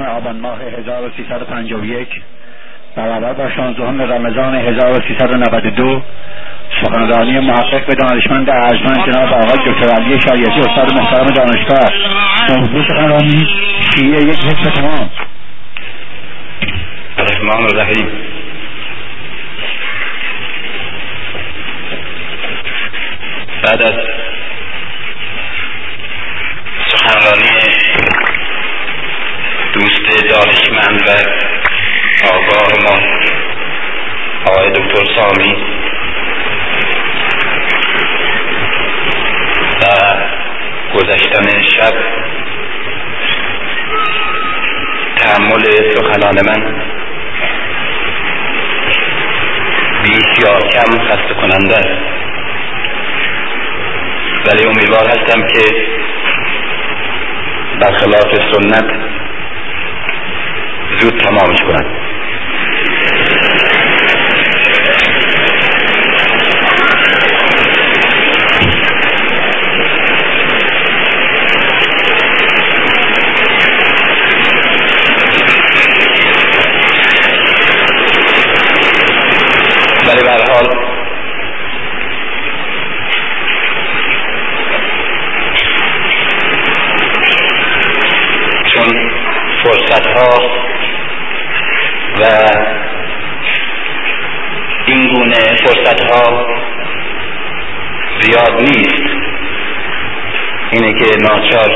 ششم آبان ماه 1351 برابر با 16 رمضان 1392 سخنرانی محقق به دانشمند ارجمند جناب آقای دکتر علی شریعتی استاد محترم دانشگاه. موضوع سخنرانی شیعه یک حزب تمام. الرحمن الرحیم. بعد از سخنرانی دانشمند و آگاه ما. آقای دکتر سامی. و گذشتن شب. تحمل سخنان من. بیش کم خسته کننده است. ولی امیدوار هستم که برخلاف سنت زود تمامش کنم ولی به حال. چون فرصت ها و این گونه فرصت ها زیاد نیست. اینه که ناچار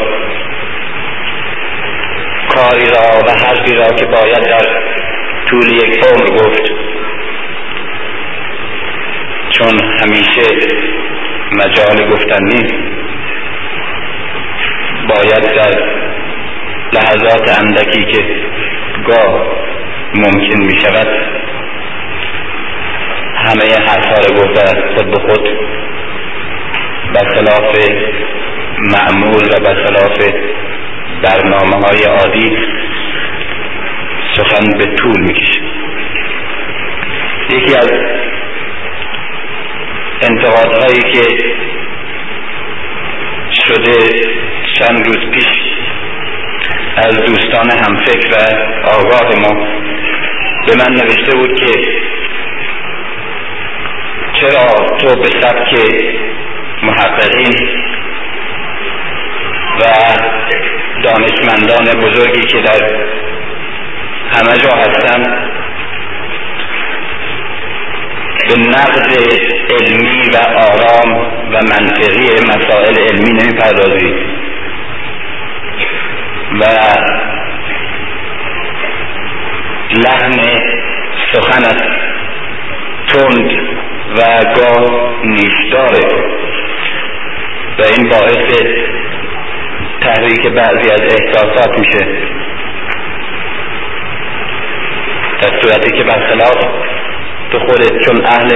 کاری را و حرفی را که باید در طول یک عمر گفت چون همیشه مجال گفتن نیست باید در لحظات اندکی که گاه ممکن می شود همه حرفها را گفته خود به خود خلاف معمول و خلاف برنامه های عادی سخن به طول می‌کشه یکی از انتقادهایی که شده چند روز پیش از دوستان همفکر و آگاه ما به من نوشته بود که چرا تو به سبک محققین و دانشمندان بزرگی که در همه جا هستند به نقد علمی و آرام و منطقی مسائل علمی نمی‌پردازید. و لحن سخنت تند و گاه نیشداره. و این باعث تحریک بعضی از احساسات میشه. در صورتی که برخلاف تو خودت چون اهل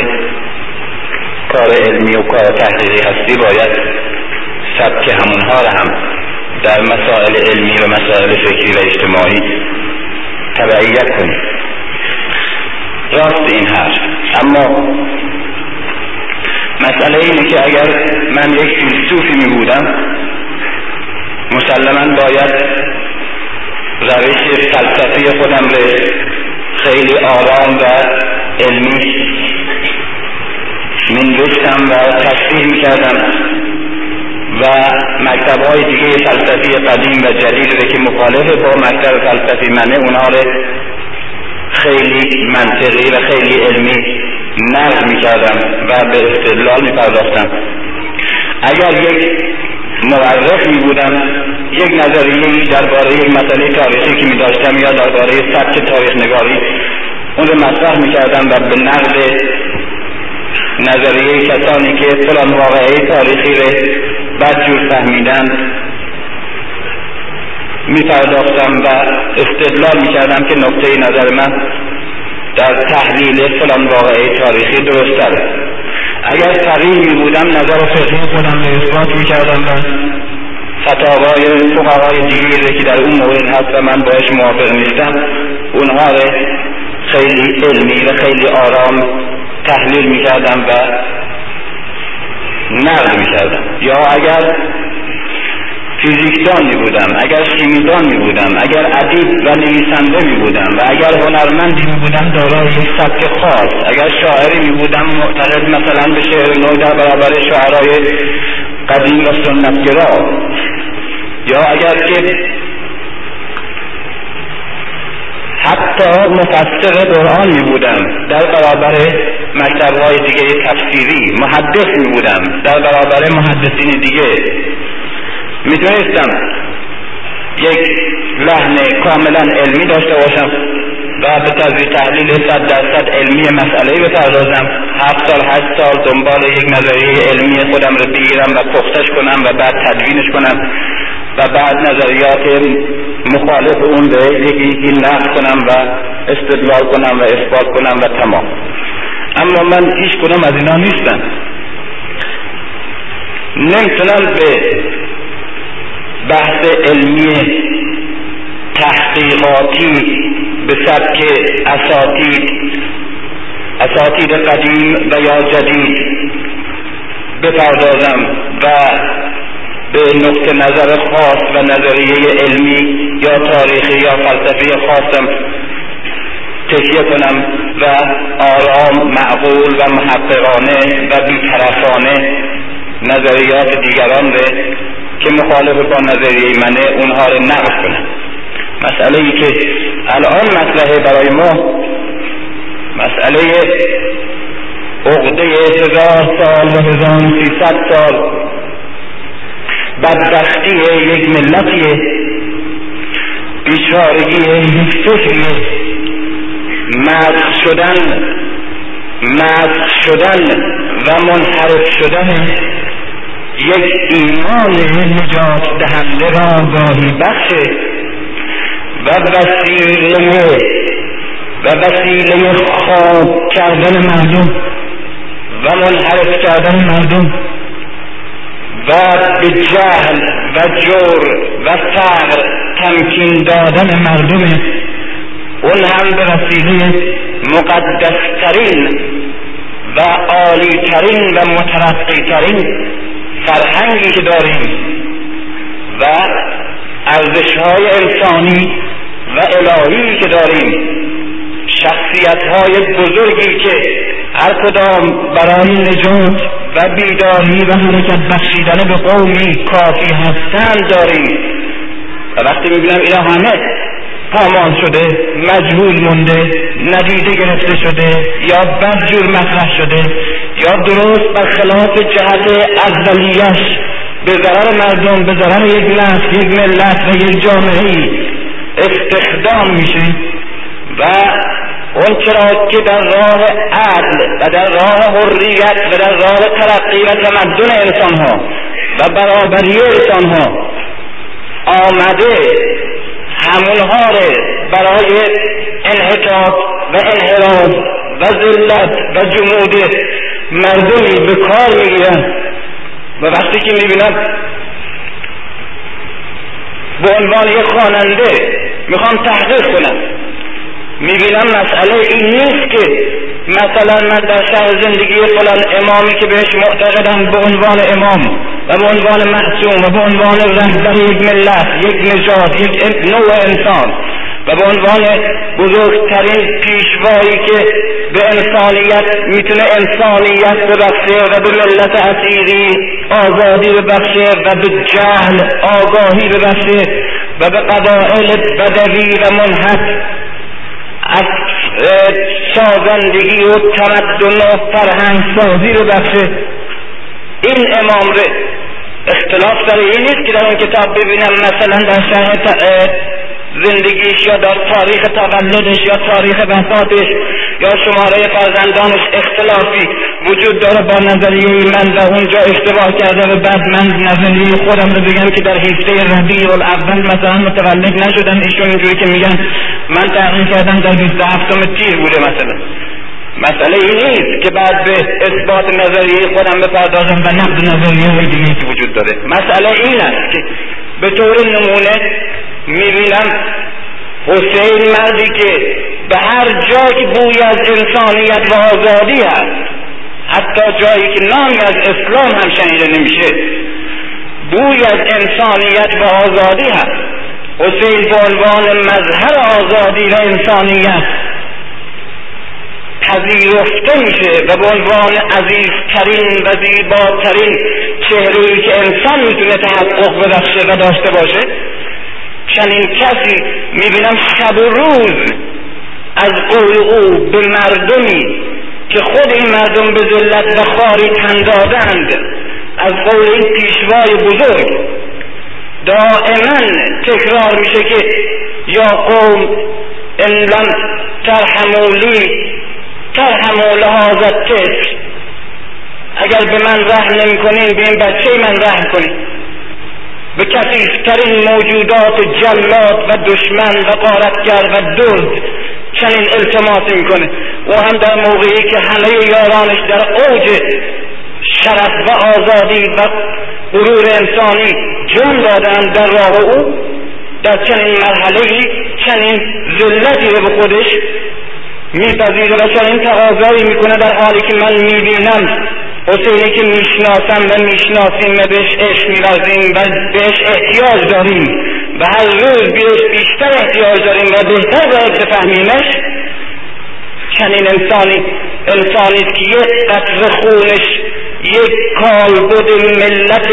کار علمی و کار تحقیقی هستی باید سبک همونها را هم در مسائل علمی و مسائل فکری و اجتماعی تبعیت کنی. راست این حرف. اما مسئله اینه که اگر من یک فیلسوفی می بودم مسلما باید روش فلسفی خودم رو خیلی آرام و علمی مینوشتم و تصریح می‌کردم. و مکتب های دیگه فلسفی قدیم و جدید رو که مخالف با مکتب فلسفی منه اونا رو خیلی منطقی و خیلی علمی نقد می‌کردم و به استدلال میپرداختم. اگر یک مورخ می بودم یک نظریه درباره یک مسئله تاریخی که می داشتم یا درباره سبک تاریخ نگاری اون رو مطرح می کردم و به نقد نظریه کسانی که فلان واقعه تاریخی رو بدجور فهمیدن می پرداختم و استدلال می کردم که نقطه نظر من در تحلیل فلان واقعه تاریخی درست داره اگر فقیه می بودم نظر فقهی خودم رو اثبات می کردم و فتاوای فقهای دیگری که در اون مورد هست و من باش موافق نیستم اونها خیلی علمی و خیلی آرام تحلیل می کردم و نقد می کردم یا اگر فیزیکدان می بودم اگر شیمیدان می بودم اگر ادیب و نویسنده می بودم و اگر هنرمندی می بودم دارای یک سبک خاص اگر شاعری می بودم معتقد مثلا به شعر نو در برابر شعرهای قدیم و سنتگرا. یا اگر که حتی مفسر قرآن می بودم. در برابر مکتب های دیگه تفسیری محدث می بودم. در برابر محدثین دیگه. می‌تونستم یک لحن کاملا علمی داشته باشم و به تجزیه تحلیل صد درصد علمی مسئله بپردازم. هفت سال هشت سال دنبال یک نظریه علمی خودم رو بگیرم و پختش کنم و بعد تدوینش کنم و بعد نظریات مخالف اون یکی نقد کنم و استدلال کنم و اثبات کنم و تمام. اما من هیچ کنم از اینا نیستم. نمی‌تونم به بحث علمی تحقیقاتی به سبک اساتید اساتید قدیم و یا جدید بپردازم و به نقطه نظر خاص و نظریه علمی یا تاریخی یا فلسفی خاصم تکیه کنم و آرام معقول و محققانه و بیطرفانه نظریات دیگران به که مخالف با نظریه منه اونها رو نقد کنم. مسئله ای که الان مسئله برای ما مسئله عقده هزار سال و هزار سیصد سال بدبختی یک ملتیه. بیچارگی یک فکریه. مسخ شدن مسخ شدن و منحرف شدن یک ایمان نجات دهنده را گاهی بخشه و وسیله و وسیله خواب کردن مردم و منحرف کردن مردم و به جهل و جور و فقر تمکین دادن مردم. اون هم به وسیله مقدسترین و عالیترین و مترقیترین فرهنگی که داریم و ارزش های انسانی و الهی که داریم شخصیت های بزرگی که هر کدام برای نجات بیداری و حرکت بخشیدن به قومی کافی هستند داریم و وقتی می‌بینم اینا همه پامان شده مجهول مونده ندیده گرفته شده یا بدجور مطرح شده یا درست برخلاف جهت اولیش به ضرر مردم به ضرر یک نسل یک ملت و یک جامعه استخدام میشه. و اون چرا که در راه عدل و در راه حریت و در راه ترقی و تمدن انسان ها و برابری انسان ها آمده همونها برای انحطاط و انحراف و ذلت و جمود مردمی به کار می‌گیرن و وقتی که می‌بینم به عنوان یک خواننده می‌خوام تحقیق کنم می‌بینم مسئله این نیست که مثلا من در شهر زندگی فلان امامی که بهش معتقدم به عنوان امام و به عنوان محسوم و به عنوان رهبر یک ملت یک نژاد یک نوع انسان و به عنوان بزرگترین پیشوایی که به انسانیت می‌تونه انسانیت ببخشه و به ملت اسیری آزادی ببخشه و به جهل آگاهی ببخشه و به قبائل بدوی و منحط از سازندگی و تمدن و فرهنگ سازی ببخشه این امام اختلاف سر این نیست که در اون کتاب ببینم مثلا در شهر زندگیش یا در تاریخ تولدش یا تاریخ وفاتش یا شماره فرزندانش اختلافی. وجود داره با نظریه من و اونجا اشتباه کرده و بعد من نظریه خودم رو بگم که در حیفته ربیع الاول مثلا متولد نشدم ایشون اینجوری که میگن من تحقیق کردم در 27 تیر بوده مثلا. مسئله این نیست که بعد به اثبات نظریه خودم بپردازم و نقد نظریه دیگه که وجود داره. مسئله این است که به طور نمونه می‌بینم حسین مردی که به هر جا که بوی از انسانیت و آزادی هست حتی جایی که نامی از اسلام هم شنیده نمیشه بوی از انسانیت و آزادی هست. حسین به عنوان مظهر آزادی و انسانیت پذیرفته میشه و به عنوان عزیزترین و زیباترین چهره که انسان می‌تونه تحقق ببخشه و داشته باشه. چنین کسی می‌بینم شب و روز از قول او به مردمی که خود این مردم به ذلت و خاری تن دادند. از قول این پیشوای بزرگ دائما تکرار میشه که یا قوم ان لم ترحمولی ترحموا لهذا الطفل. اگر به من رحم نمی کنین به این بچه من رحم کنین. به کسیفترین موجودات جلاد و دشمن و قارتگر و دزد چنین التماس می‌کنه. و هم در موقعی که همه یارانش در اوج شرف و آزادی و غرور انسانی جان دادن در راه او در چنین مرحله چنین ذلتی رو به خودش میپذیره و چنین تقاضایی می‌کنه در حالی که من می‌بینم. حسینی که می‌شناسم و می‌شناسیم و بهش عشق میورزیم و بهش احتیاج داریم. و هر روز بهش بیشتر احتیاج داریم و بهتر باید بفهمیمش چنین انسانی انسانی که یک قطر خونش یک کالبد ملت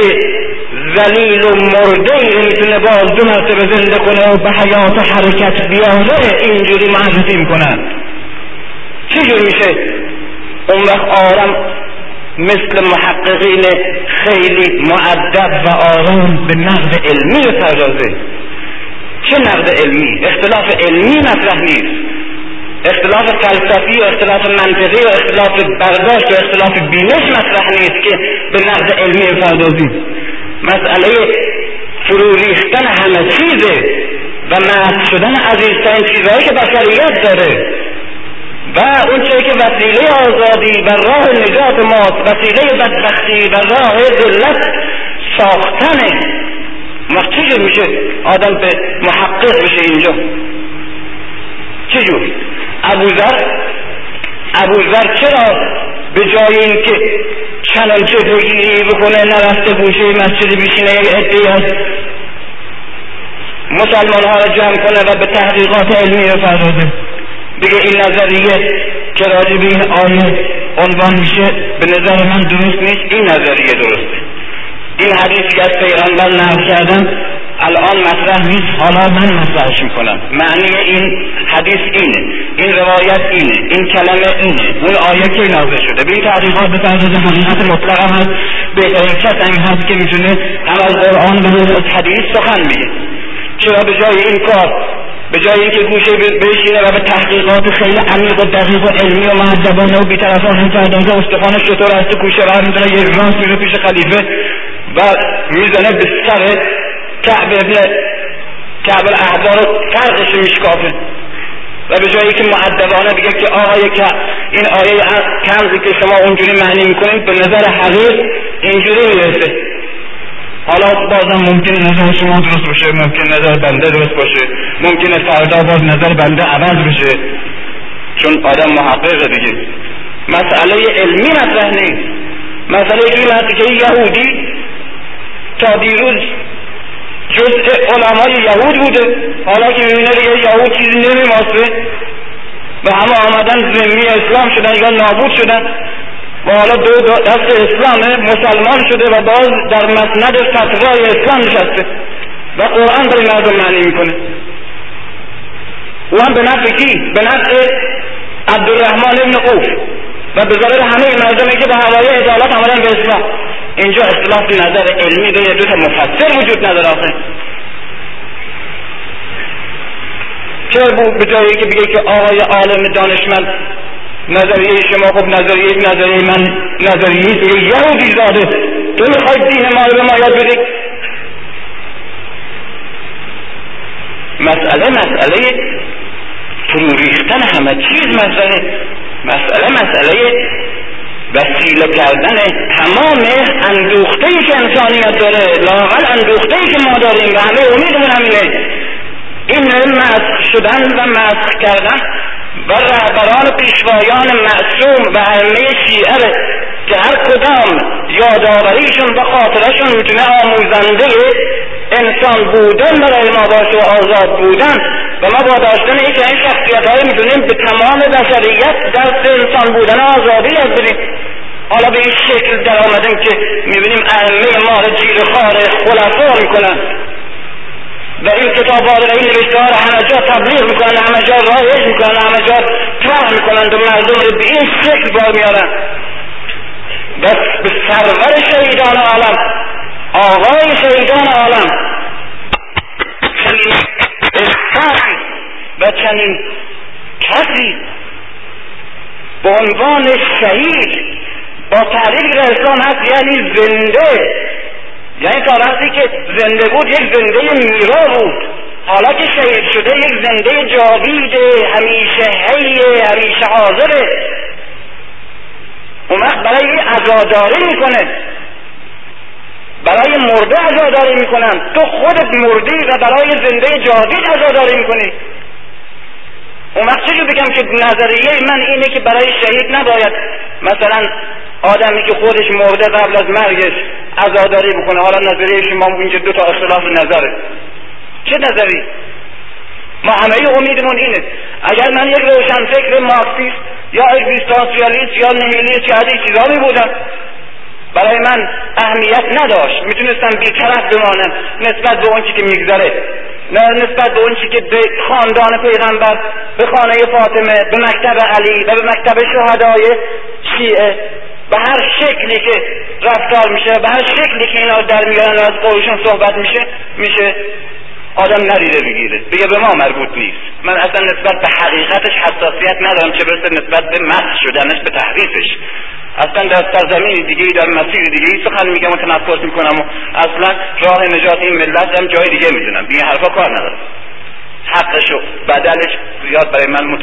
زلیل و مرده ای می‌تونه باز دو مرتبه زنده کنه و به حیات حرکت بیاره اینجوری معرفی می‌کنن. چجور میشه؟ اون وقت آرام مثل محققین خیلی معدب و آرام به نقد علمی پردازه چه نقد علمی؟ اختلاف علمی مطرح نیست. اختلاف فلسفی و اختلاف منطقی و اختلاف برداشت و اختلاف بینش مطرح نیست که به نقد علمی پردازیم مسئله فرو ریختن همه چیزه و محض شدن عزیزترین چیزهایی که بشریت داره. و اون چیزی که وسیله آزادی و راه نجات ماست وسیله بدبختی و راه ذلت ساختنه. چجور میشه آدم به محقق میشه اینجا چجور ابوذر ابوذر چرا به جای اینکه چنان جبهگیری بکنه نرفته گوشه مسجد بیشینه یک عده از مسلمان ها را جمع کنه و به تحقیقات علمی بپردازه بگه این نظریه که راجع به این آیه عنوان میشه به نظر من درست نیست این نظریه درسته این حدیثی که از پیغمبر نقل کردن الان مطرح نیست. حالا من مطرحش می‌کنم. معنی این حدیث اینه. این روایت اینه. این کلمه اینه. اون آیه که نازل شده. به این تحقیقات به طرز حقیقت مطلق هم هست. بهترین کس این هست که می‌تونه هم از قرآن و از حدیث سخن میگه. چرا؟ به جای این کار. به جای اینکه گوشه بشینه و به تحقیقات خیلی عمیق و دقیق و علمی و معدبانه و بیطرفانه پردازه استخوانش چطور از تو کوشه برمیداره یک راست میره پیش خلیفه. و می‌زنه به سر کعب ابن کعب الاحبار فرقش میشکافه. و به جایی که معدبانه بگه که آقای این آیه کنزی که شما اونجوری معنی می‌کنید به نظر حقیق اینجوری می‌رسه. حالا بازم ممکنه نظر شما درست باشه ممکن نظر بنده درست باشه ممکنه فردا باز نظر بنده عوض بشه. چون آدم محققه دیگه. مسئله علمی مطرح نیست. مسئله این که یهودی تا دیروز جزء علمای یهود بوده. حالا که می‌بینه دیگه یهود چیزی نمیماسه و همه آمدن زمینی اسلام شدن یا نابود شدن. و حالا دو دست اسلام مسلمان شده و باز در مسند فتوای اسلام نشسته. و قرآن داری مردم معنی می‌کنه. او هم به نفع کی؟ به نفع عبدالرحمن ابن قوف و به ظاهر همه مردمی که به هوای عدالت آمدن به اسلام. اینجا اختلاف نظر علمی به دو تا مفسر وجود نداره آخه. چرا بود به جایی که بگه که آقای عالم دانشمند نظریه شما خب نظریه نظریه من نظریه که یهودی زاده. تو می‌خوای دین ما رو به ما یاد بدی؟ مسئله مسئله فرو ریختن همه چیز مسئله. مسئله مسئله وسیله کردن تمام اندوخته ای که انسانیت داره لاقل اندوخته ای که ما داریم و همه امیدمون همینه. این مسخ شدن و مسخ کردن و رهبران پیشوایان معصوم و همه شیعه که هر کدام یادآوریشون و خاطرشون می‌تونه آموزنده انسان بودن برای ما باشه و آزاد بودن و ما با داشتن این این شخصیت های می‌تونیم به تمام بشریت دست انسان بودن آزادی یاد بدیم. حالا به این شکل در آمدیم که می‌بینیم ائمه ما رو جیر خار خلفا می‌کنن. و این کتاب و این نوشته ها رو همه جا تبلیغ می‌کنن همه جا رایج می‌کنن همه جا طرح می‌کنند و مردم رو به این شکل بار میارن بس به سرور شهیدان عالم آقای شهیدان عالم. احساسی و چنین کسی به عنوان شهید با تعریف اسلام هست یعنی زنده. یعنی تا وقتی که زنده بود یک زنده میرا بود. حالا که شهید شده یک زنده جاویده همیشه هیه همیشه حاضره اون وقت برای عزاداری می‌کنه. برای مرده عزاداری می‌کنن تو خودت مردی و برای زنده جاوید عزاداری می‌کنی. اون وقت چجور بگم که نظریه من اینه که برای شهید نباید مثلا آدمی که خودش مرده قبل از مرگش عزاداری بکنه. حالا نظریه شما اینجا دو تا اختلاف نظره. چه نظری؟ ما همه امیدمون اینه. اگر من یک روشن فکر مارکسیست یا اگزیستانسیالیست یا نهیلیست یا از این می بودم برای من اهمیت نداشت. می‌تونستم بیطرف بمانم نسبت به اون که میگذره نسبت به اون که به خاندان پیغمبر به خانه فاطمه به مکتب علی و به مکتب شهدای شیعه. به هر شکلی که رفتار میشه به هر شکلی که اینا در میارن از قولشون صحبت میشه میشه آدم نریده بگیره. بگه به ما مربوط نیست. من اصلا نسبت به حقیقتش حساسیت ندارم چه برسه نسبت به مس شدنش به تحریفش. اصلا در سرزمین دیگه در مسیر دیگه ای سخن میگم و تنفس می‌کنم و اصلا راه نجات این ملت هم جای دیگه می‌دونم. دیگه حرفا کار ندارم. حقش و بدلش زیاد برای من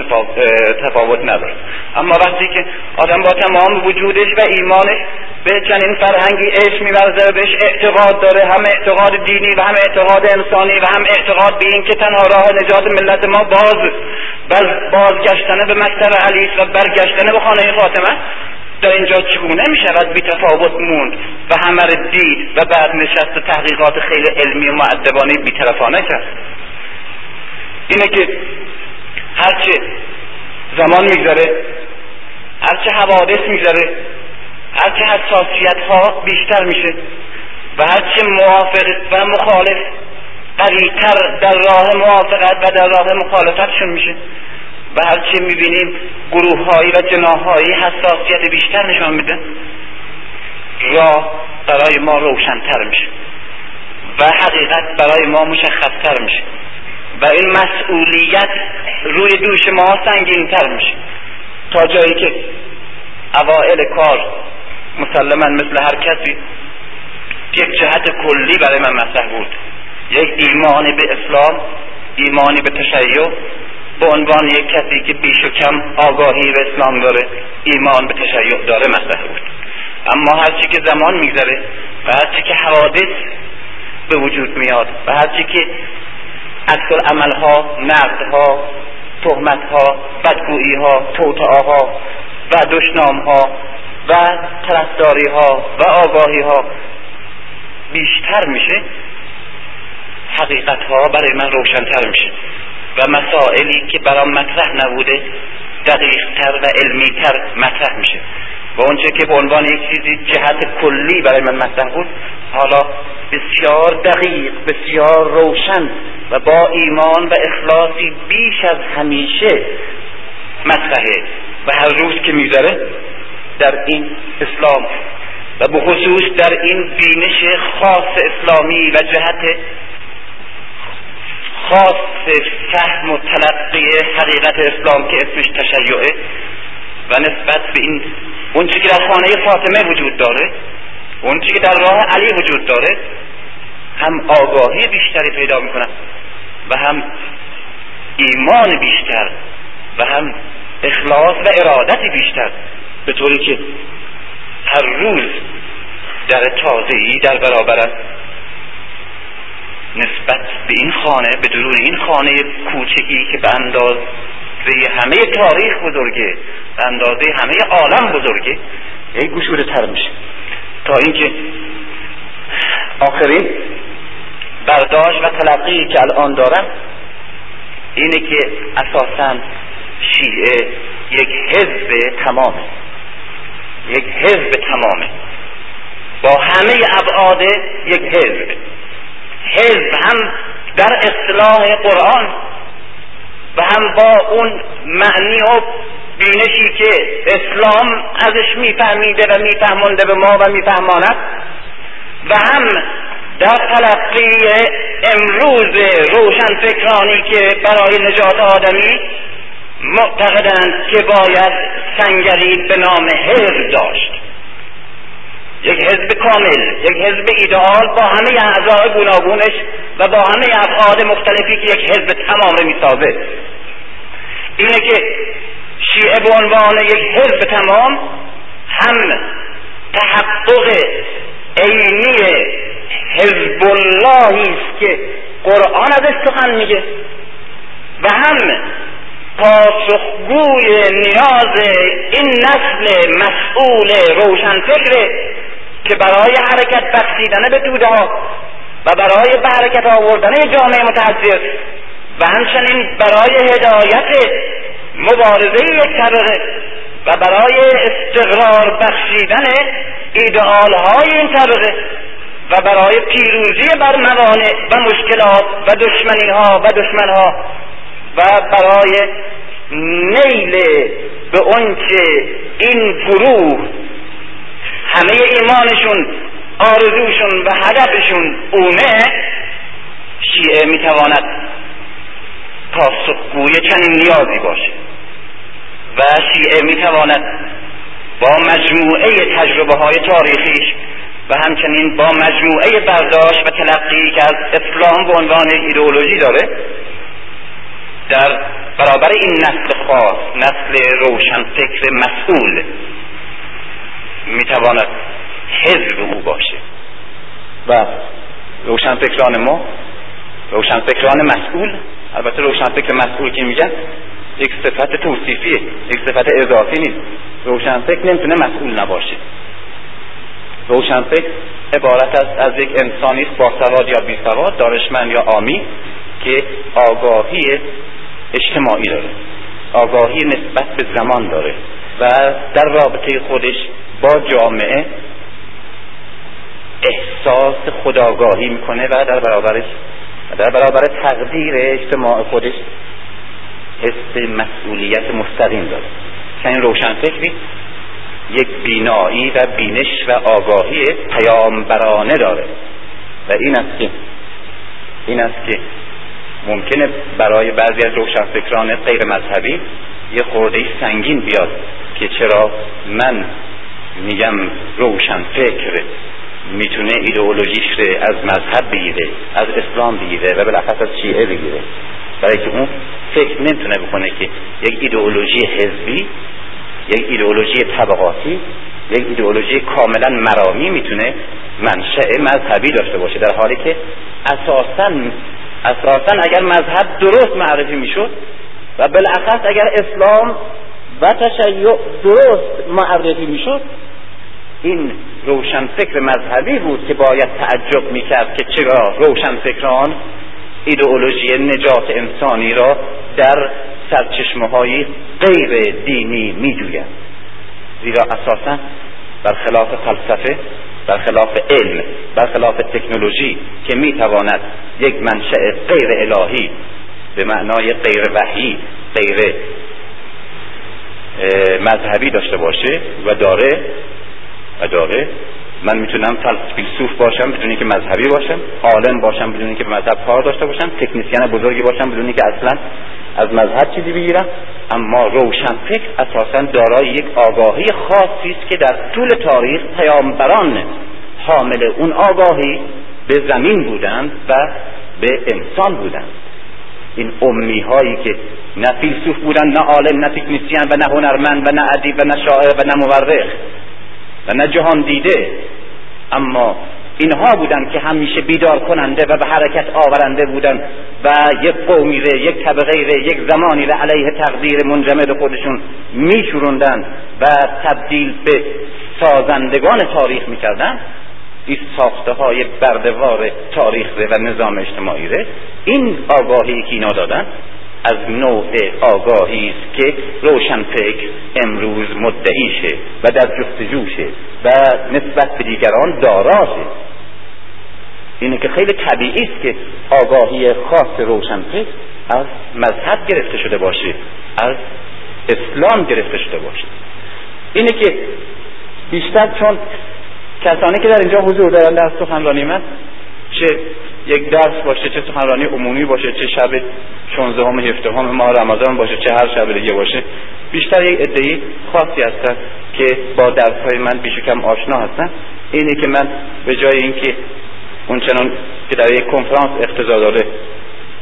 تفاوت نداره. اما وقتی که آدم با تمام وجودش و ایمانش به چنین فرهنگی عشق میورزه بهش اعتقاد داره هم اعتقاد دینی و هم اعتقاد انسانی و هم اعتقاد به این که تنها راه نجات ملت ما باز بل بازگشتن به مکتب علی و برگشتن به خانه فاطمه در اینجا چگونه می شود بی تفاوت موند و همه دید و بعد نشست تحقیقات خیلی علمی و معدبانه بیطرفانه کرد؟ اینه که هرچه زمان میگذره هرچه حوادث میگذره هرچه حساسیت ها بیشتر میشه و هرچه موافق و مخالف قویتر در راه موافقت و در راه مخالفتشون میشه و هرچه می‌بینیم گروه هایی و جناهایی حساسیت بیشتر نشان میده راه برای ما روشنتر میشه و حقیقت برای ما مشخصتر میشه. و این مسئولیت روی دوش ما سنگینتر میشه. تا جایی که اوائل کار مسلما مثل هر کسی یک جهت کلی برای من مطرح بود. یک ایمانی به اسلام ایمانی به تشیع به عنوان یک کسی که بیش و کم آگاهی به اسلام داره ایمان به تشیع داره مطرح بود. اما هرچی که زمان میگذره و هرچی که حوادث به وجود میاد و هرچی که عکس عملها نقدها تهمتها بدگوییها توطعاها و دشنامها و طرفداری ها و آگاهی ها بیشتر میشه حقیقت ها برای من روشنتر میشه و مسائلی که برام مطرح نبوده دقیقتر و علمیتر مطرح میشه. و اونچه که به عنوان یک چیزی جهت کلی برای من مطرح بود حالا بسیار دقیق بسیار روشن و با ایمان و اخلاصی بیش از همیشه مطرحه و هر روز که می‌ذاره در این اسلام و به خصوص در این بینش خاص اسلامی و جهت خاص فهم و تلقی حقیقت اسلام که اسمش تشیعه و نسبت به این اون که در خانه فاطمه وجود داره اون که در راه علی وجود داره هم آگاهی بیشتری پیدا می‌کنن و هم ایمان بیشتر و هم اخلاص و ارادت بیشتر. به طوری که هر روز در تازه ای در برابرم نسبت به این خانه به درون این خانه کوچکی که به انداز همه تاریخ بزرگه به اندازه همه عالم بزرگه یک گشوده تر میشه. تا اینکه آخرین برداشت و تلقی که الان دارم اینه که اساسا شیعه یک حزب تمامه. یک حزب تمامه. با همه ابعاد یک حزب. حزب هم در اصطلاح قرآن و هم با اون معنی و بینشی که اسلام ازش میفهمیده و میفهمانده به ما و میفهماند و هم در تلقی امروز روشن فکرانی که برای نجات آدمی معتقدند که باید سنگری به نام حزب داشت. یک حزب کامل یک حزب ایدئال با همه اعضای گوناگونش و با همه ابعاد مختلفی که یک حزب تمام می‌سازه. اینه که شیعه به عنوان یک حزب تمام هم تحقق عینی حزب اللهی است که قرآن ازش سخن میگه و هم پاسخگوی نیاز این نسل مسئول روشنفکره که برای حرکت بخشیدن به توده ها و برای به حرکت آوردن جامعه متحضر و همچنین برای هدایت مبارزه یک طبقه و برای استقرار بخشیدن ایدئال های این طبقه و برای پیروزی بر موانع و مشکلات و دشمنی ها و دشمن ها و برای نیل به که این گروه همه ایمانشون آرزوشون و هدفشون اونه شیعه می‌تواند پاسخگوی چنین نیازی باشه و شیعه می‌تواند با مجموعه تجربه های تاریخیش و همچنین با مجموعه برداشت و تلقی که از اسلام به عنوان ایدئولوژی داره. در برابر این نسل خاص نسل روشن فکر مسئول می‌تواند حزب او باشه. و روشن فکران ما روشن فکران مسئول. البته روشن فکر مسئول که میگن یک صفت توصیفیه یک صفت اضافی نیست. روشن فکر نمی‌تونه مسئول نباشه. روشن فکر عبارت است از یک انسانی با سواد یا بی سواد دانشمند یا آمی که آگاهی اجتماعی داره. آگاهی نسبت به زمان داره. و در رابطه خودش با جامعه احساس خداگاهی می‌کنه و در برابرش در برابر تقدیر اجتماع خودش حس مسئولیت مستقیم داره. چنین روشن فکری یک بینایی و بینش و آگاهی پیامبرانه داره. و این است که این است که ممکنه برای بعضی از روشنفکران غیر مذهبی یه خورده سنگین بیاد که چرا من میگم روشن فکر می‌تونه ایدئولوژیش رو از مذهب بگیره از اسلام بگیره و بالاخص از شیعه بگیره. برای که اون فکر نمی‌تونه بکنه که یک ایدئولوژی حزبی یک ایدئولوژی طبقاتی یک ایدئولوژی کاملا مرامی می‌تونه منشأ مذهبی داشته باشه در حالی که اساسا اساسا اگر مذهب درست معرفی می‌شد و بالاخص اگر اسلام و تشیع درست معرفی می‌شد این روشن فکر مذهبی بود که باید تعجب می‌کرد که چرا روشن فکران ایدئولوژی نجات انسانی را در سرچشمه های غیر دینی میجویند زیرا اساسا برخلاف فلسفه برخلاف علم برخلاف تکنولوژی که می‌تواند یک منشأ غیر الهی به معنای غیر وحی غیر مذهبی داشته باشه و داره و داره من می‌تونم فیلسوف باشم بدون که مذهبی باشم عالم باشم بدون که به مذهب کار داشته باشم تکنیسیان بزرگی باشم بدون که اصلا از مذهب چیزی بگیرم. اما روشن فکر اساسا دارای یک آگاهی خاصی است که در طول تاریخ پیامبران حامل اون آگاهی به زمین بودند و به انسان بودند. این امی هایی که نه فیلسوف بودن نه عالم نه تکنیسیان و نه هنرمند و نه ادیب و نه شاعر و نه مورخ و نه جهان دیده اما اینها بودن که همیشه بیدار کننده و به حرکت آورنده بودن و یک قومی ره یک طبقه ره یک زمانی ره علیه تقدیر منجمد خودشون میشوروندن و تبدیل به سازندگان تاریخ می‌کردن. این ساخته های بردوار تاریخ ره و نظام اجتماعی ره این آگاهی که اینا دادن از نوع آگاهی است که روشنفکر امروز مدعیشه و در جستجوشه و نسبت به دیگران داراشه اینه که خیلی طبیعی است که آگاهی خاص روشنفکر از مذهب گرفته شده باشه از اسلام گرفته شده باشه. اینه که بیشتر چون کسانی که در اینجا حضور دارن در سخنرانی من چه یک درس باشه چه سخنرانی عمومی باشه چه شب 16 هم 17 هم ماه رمضان باشه چه هر شب دیگه باشه. بیشتر یک ادعی خاصی هستن که با درس های من بیش کم آشنا هستن. اینه که من به جای اینکه اونچنان که در یک کنفرانس اقتضا داره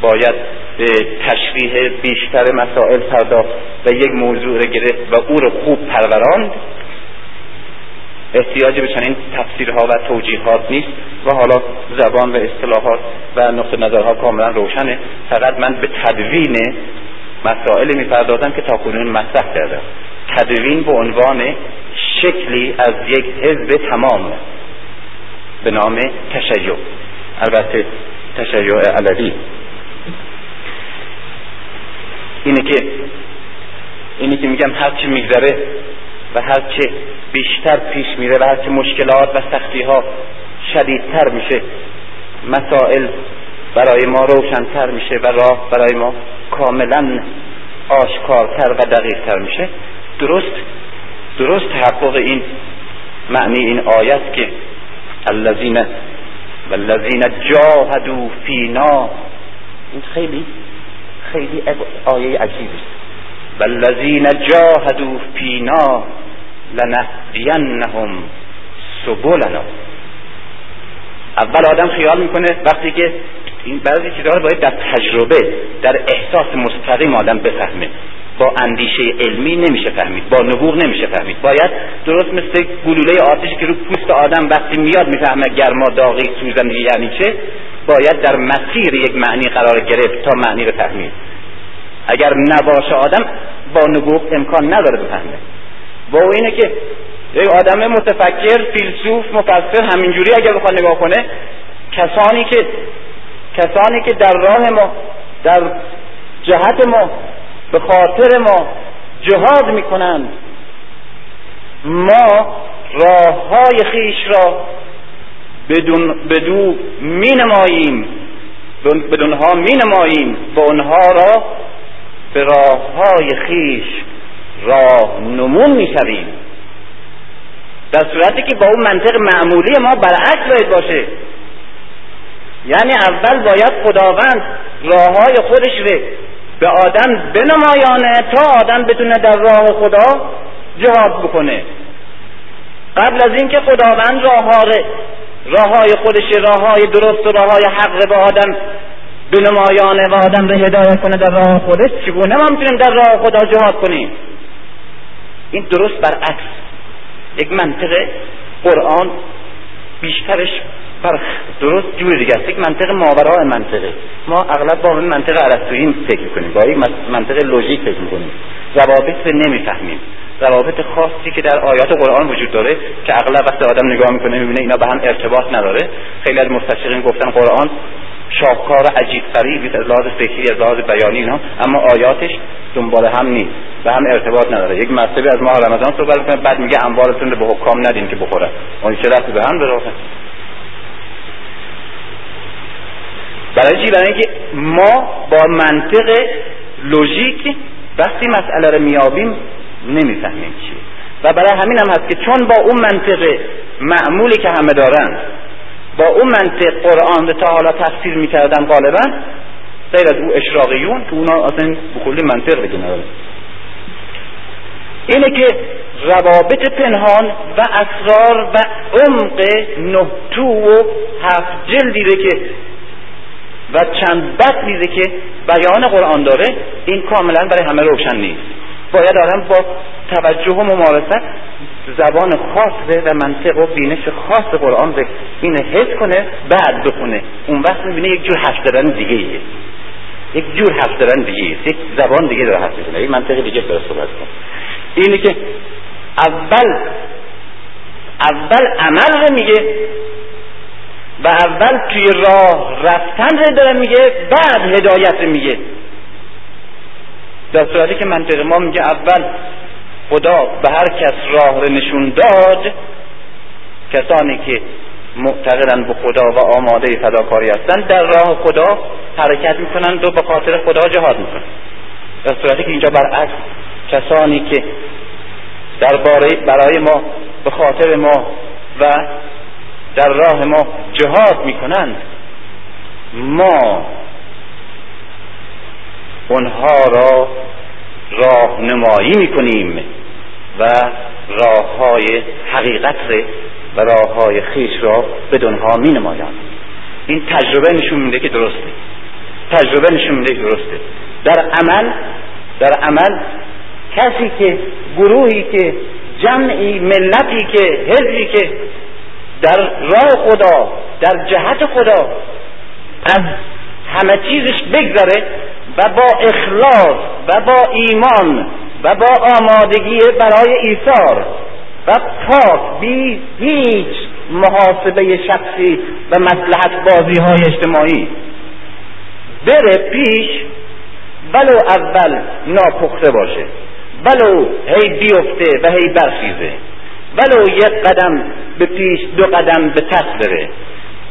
باید به تشریح بیشتر مسائل پرداخت و یک موضوع را گرفت و او رو خوب پروراند احتیاج به چنین تفسیرها و توجیهات نیست و حالا زبان و اصطلاحات و نقطه نظرها کاملا روشنه. فقط من به تدوین مسائل می‌پردازم که تاکنون مطرح کردم. تدوین به عنوان شکلی از یک حزب تمام به نام تشیع. البته تشیع علوی اینه که اینه که میگم هر چی میگذره و هر چه بیشتر پیش میره و هر چه مشکلات و سختی ها شدیدتر میشه مسائل برای ما روشنتر میشه و راه برای ما کاملا آشکارتر و دقیقتر میشه. درست درست تحقق این معنی این آیت که الذین والذین جاهدوا فینا. این خیلی خیلی آیه عجیبی والذین جاهدوا فینا لنهدینهم سبلنا۔ اول آدم خیال می‌کنه وقتی که این بعضی چیزها باید در تجربه در احساس مستقیم آدم بفهمه. با اندیشه علمی نمیشه فهمید با نبوغ نمیشه فهمید. باید درست مثل گلوله آتشی که رو پوست آدم وقتی میاد می‌فهمه گرما داغی سوزندگی یعنی چه باید در مسیر یک معنی قرار گرفت تا معنی رو فهمید. اگر نباشه آدم با نبوغ امکان نداره بفهمه. و اینه که یک آدم متفکر فیلسوف مفسر همینجوری اگر بخواد نگاه کنه کسانی که کسانی که در راه ما در جهت ما به خاطر ما جهاد می‌کنند ما راه های خیش را بدون بدو می نماییم بدونها می نماییم و اونها را به راه های خیش راه نمون می شویم در صورتی که با اون منطق معمولی ما برعکس باید باشه. یعنی اول باید خداوند راه های خودش رو به آدم بنمایانه تا آدم بتونه در راه خدا جهاد بکنه. قبل از اینکه خداوند راه راه های خودش راه های درست و راه های حق به آدم به نمایانه و آدم رو هدایت کنه در راه خودش. چگونه ما می‌تونیم در راه خدا جهاد کنیم؟ این درست برعکس. یک منطق قرآن بیشترش بر درست جور دیگه است. یک منطق ماورای منطقه. ما اغلب با این منطق ارسطویی فکر می‌کنیم. با یک منطق لوژیک فکر می‌کنیم. روابط رو نمی‌فهمیم. روابط خاصی که در آیات قرآن وجود داره که اغلب وقتی آدم نگاه می‌کنه می‌بینه اینا به هم ارتباط نداره. خیلی از مستشرقین گفتن قرآن شاهکار عجیب غریبی از لحاظ فکری از لحاظ بیانی اینا اما آیاتش دنبال هم نیست به هم ارتباط نداره. یک مرتبه از ماه رمضان صحبت می‌کنه بعد میگه اموالتون رو به حکام ندین که بخوره. اون چه رفتی به هم داره؟ برای چی؟ برای اینکه ما با منطق لوژیک وقتی مسئله رو میابیم نمی‌فهمیم چیه. و برای همین هم هست که چون با اون منطق معمولی که همه دارن با اون منطق قرآن رو تا حالا تفسیر می‌کردن غالبا غیر از او اشراقیون که اونا اصلا بکلی منطق دیگه ندارن اینه که روابط پنهان و اسرار و عمق نهتو و هفت جلدی که و چند میده که بیان قرآن داره این کاملا برای همه روشن نیست. باید آدم با توجه و ممارست زبان خاص و منطق و بینش خاص قرآن به این حس کنه بعد بخونه. اون وقت می‌بینه یک جور حرف زدن دیگه ایه. یک جور حرف زدن دیگه یک زبان دیگه داره حرف می‌زنه. یک منطق دیگه داره صحبت کنه. اینه که اول اول عمل رو میگه و اول توی راه رفتن رو داره میگه بعد هدایت میگه. در صورتی که منطق ما میگه اول خدا به هر کس راه رو نشون داد کسانی که معتقدن به خدا و آماده فداکاری هستند در راه خدا حرکت می‌کنند و به خاطر خدا جهاد می‌کنند. در صورتی که اینجا برعکس کسانی که درباره برای ما به خاطر ما و در راه ما جهاد می‌کنند ما اونها را راهنمایی می‌کنیم و راه های حقیقت و راه های خیش را به دنها می نمایند این تجربه نشون میده که درسته. تجربه نشون میده که درسته. در عمل در عمل کسی که گروهی که جمعی ملتی که حزبی که در راه خدا در جهت خدا از همه چیزش بگذره و با اخلاص و با ایمان و با آمادگی برای ایثار و پاک بی هیچ محاسبه شخصی و مسلحت بازی های اجتماعی. بره پیش ولو اول ناپخته باشه. ولو هی بیفته و هی برخیزه. ولو یک قدم به پیش دو قدم به پس بره.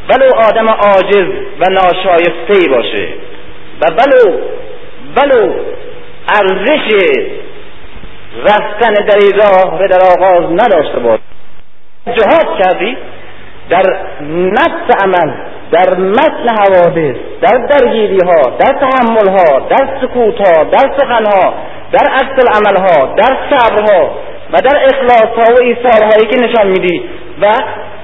ولو آدم عاجز و ناشایسته باشه. و ولو ولو ارزش رفتن در این راه و در آغاز نداشته باش جهاد کردی در نفس عمل در متن حوادث در درگیری ها در تحمل ها در سکوت ها در سخن ها در عکس العمل ها در صبر ها و در اخلاص ها و ایثار هایی که نشان میدی و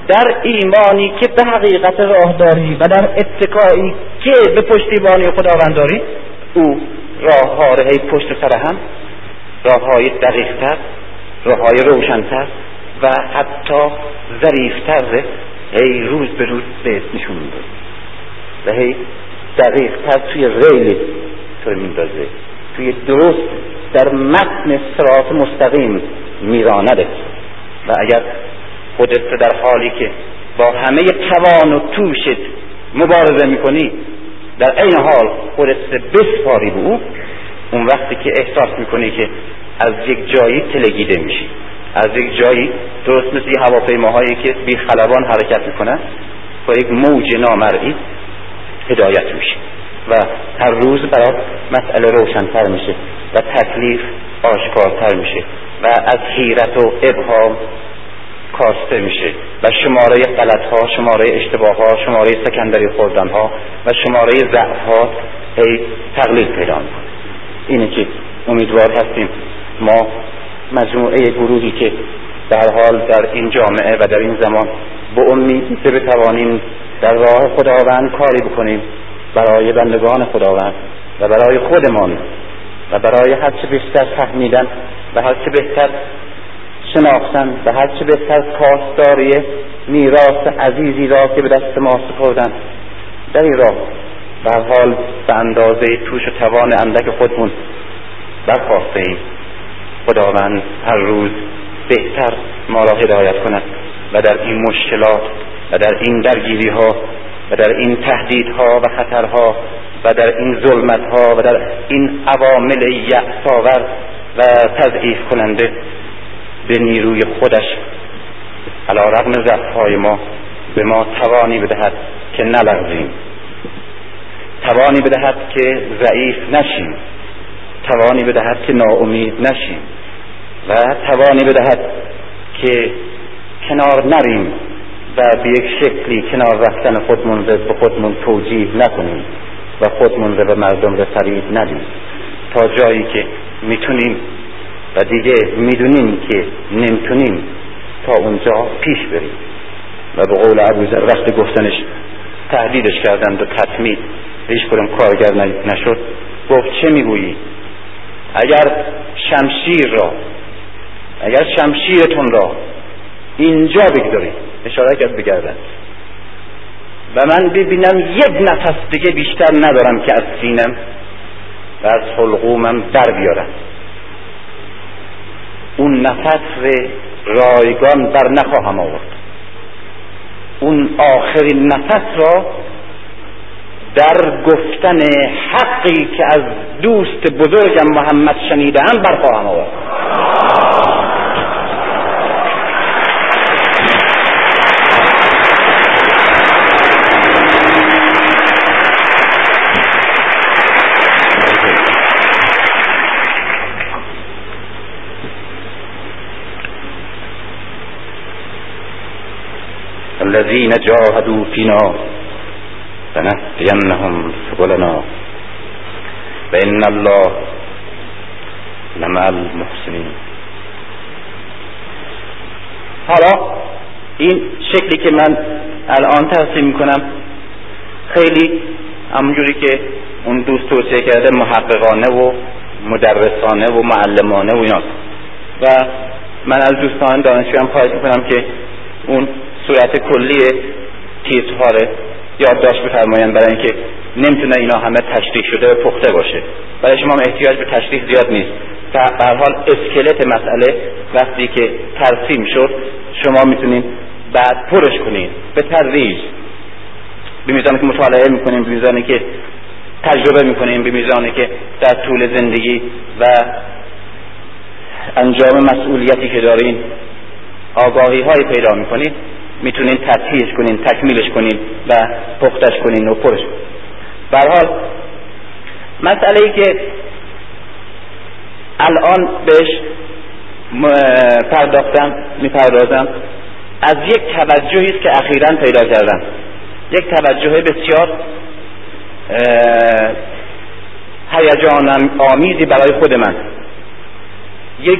در ایمانی که به حقیقت راهداری و در اتکایی که به پشتیبانی خداوند داری او راه ها پشت سر هم راه های دقیقتر راه های روشنتر و حتی ظریفتر هی روز به روز بهت نشون میده. و هی دقیقتر توی ریل تو میندازه. توی درست در متن سرات مستقیم میرانده و اگر خودت در حالی که با همه توان و توشت مبارزه می‌کنی در این حال خودت بسپاری به او اون وقتی که احساس می‌کنی که از یک جایی تلگیده میشی. از یک جایی درست مثل هواپیماهایی که بی خلبان حرکت می‌کنن با یک موج نامرئی هدایت میشه و هر روز برای مسئله روشنتر میشه و تکلیف آشکارتر میشه و از حیرت و ابهام کاسته میشه و شماره غلط ها شماره اشتباه ها شماره سکندری خوردن ها و شماره ضعف ها هی تقلیل پیدا می‌کنه. اینه که امیدوار هستیم. ما مجموعه گروهی که در حال در این جامعه و در این زمان به امید که بتوانیم در راه خداوند کاری بکنیم برای بندگان خداوند و برای خودمان و برای هرچه بیشتر فهمیدن و هرچه بهتر شناختن و هرچه بهتر پاسداری میراث عزیزی را که به دست ما سپردن. در این راه بر حال به اندازه توش و توان اندک خودمون برخواسته ایم. خداوند هر روز بهتر ما را هدایت کند و در این مشکلات و در این درگیری ها و در این تهدیدها و خطرها و در این ظلمت ها و در این عوامل یأساور و تضعیف کننده به نیروی خودش علا رغم ضعفهای ما به ما توانی بدهد که نلغزیم. توانی بدهد که ضعیف نشیم. توانی بدهد که ناامید نشیم. و توانی بدهد که کنار نریم و به یک شکلی کنار رفتن خودمون به خودمون توجیه نکنیم و خودمون به مردم رو فرید ندیم. تا جایی که می‌تونیم و دیگه می‌دونیم که نمی‌تونیم تا اونجا پیش بریم. و به قول ابوذر وقت گفتنش تهدیدش کردند و تطمید هیچ کدوم کارگر نشد. گفت چه می‌گویی؟ اگر شمشیر را اگر شمشیرتون را اینجا بگذارید اشاره کرد بگردن و من ببینم یک نفس دیگه بیشتر ندارم که از سینم و از حلقومم در بیارم. اون نفس رایگان بر نخواهم آورد. اون آخرین نفس را در گفتن حقی که از دوست بزرگم محمد شنیدم برخواهم آورد. الذين جاهدوا فينا لنهدينهم سبلنا. وإن الله لمع المحسنين. حالا این شکلی که من الان ترسیم می‌کنم خیلی همونجوری که اون دوست توصیه کرده محققانه و مدرسانه و معلمانه و ایناست. و من از دوستان دانشجویم خواهش می‌کنم که اون صورت کلی تیترها یادداشت بفرمایند برای اینکه نمی‌تونه اینا همه تشریح شده و پخته باشه. برای شما احتیاج به تشریح زیاد نیست. به حال اسکلت مسئله وقتی که ترسیم شد شما می‌تونید بعد پرش کنید. به تدریج به میزانی که مطالعه می‌کنیم به میزانی که تجربه می‌کنیم به میزانی که در طول زندگی و انجام مسئولیتی که دارین آگاهی های پیدا می‌کنید. می‌تونین تصحیحش کنین تکمیلش کنین و پختش کنین و پرش حال مسئله ای که الان بهش پرداختم می‌پردازم از یک توجهی است که اخیرا پیدا کردم. یک توجه بسیار هیجان آمیزی برای خود من. یک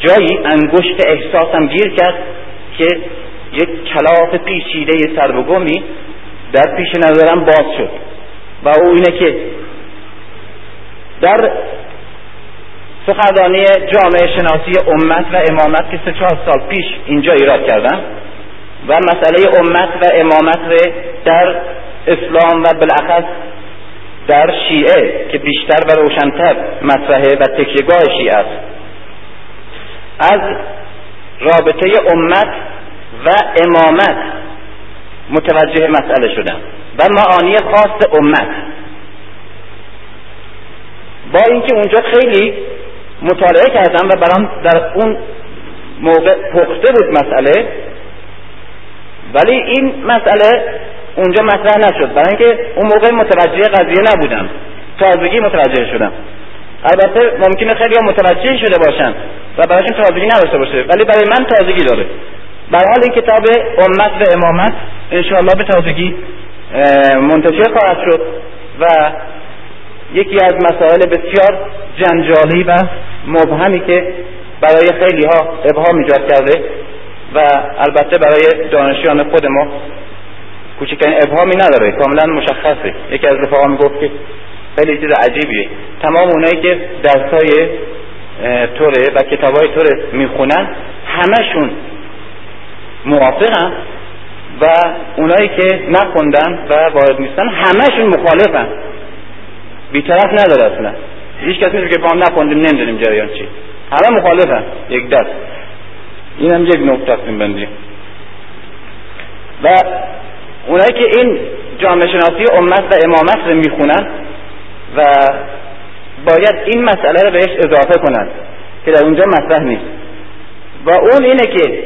جایی انگشت احساسم گیر کرد که یک کلاف پیچیده سر و گمی در پیش نظرم باز شد و او اینه که در سخنرانی جامعه شناسی امت و امامت که سه چهار سال پیش اینجا ایراد کردم و مسئله امت و امامت در اسلام و بالاخص در شیعه که بیشتر و روشنتر مطرحه و تکیهگاه شیعه است. از رابطه امت و امامت متوجه مسئله شدم و معانی خاص امت. با اینکه اونجا خیلی مطالعه کردم و برام در اون موقع پخته بود مسئله ولی این مسئله اونجا مطرح نشد. برای اینکه اون موقع متوجه قضیه نبودم. تازگی متوجه شدم. البته ممکنه خیلی متوجه شده باشن و برایشون تازگی نداشته باشه ولی برای من تازگی داره. بر حال این کتاب امت و امامت انشاءالله به تازگی منتشر خواهد شد و یکی از مسائل بسیار جنجالی و مبهمی که برای خیلی ها ابهام ایجاد کرده و البته برای دانشیان خود ما کوچکترین ابهامی نداره کاملا مشخصه. یکی از رفاقا می‌گفت که خیلی چیز عجیبیه. تمام اونایی که درسای توره و کتابای توره می‌خونن همشون موافقن و اونایی که نخوندن و وارد نیستن همشون مخالفن. بیطرف نداره اصلا. هیچ کسی نیست که هم نخوندیم نمی‌دونیم جریان چی. همه مخالفن یک دست. این هم یک نقطه است بندی. و اونایی که این جامعه شناسی امت و امامت رو می‌خونن و باید این مسئله رو بهش اضافه کنند که در اونجا مطرح نیست. و اون اینه که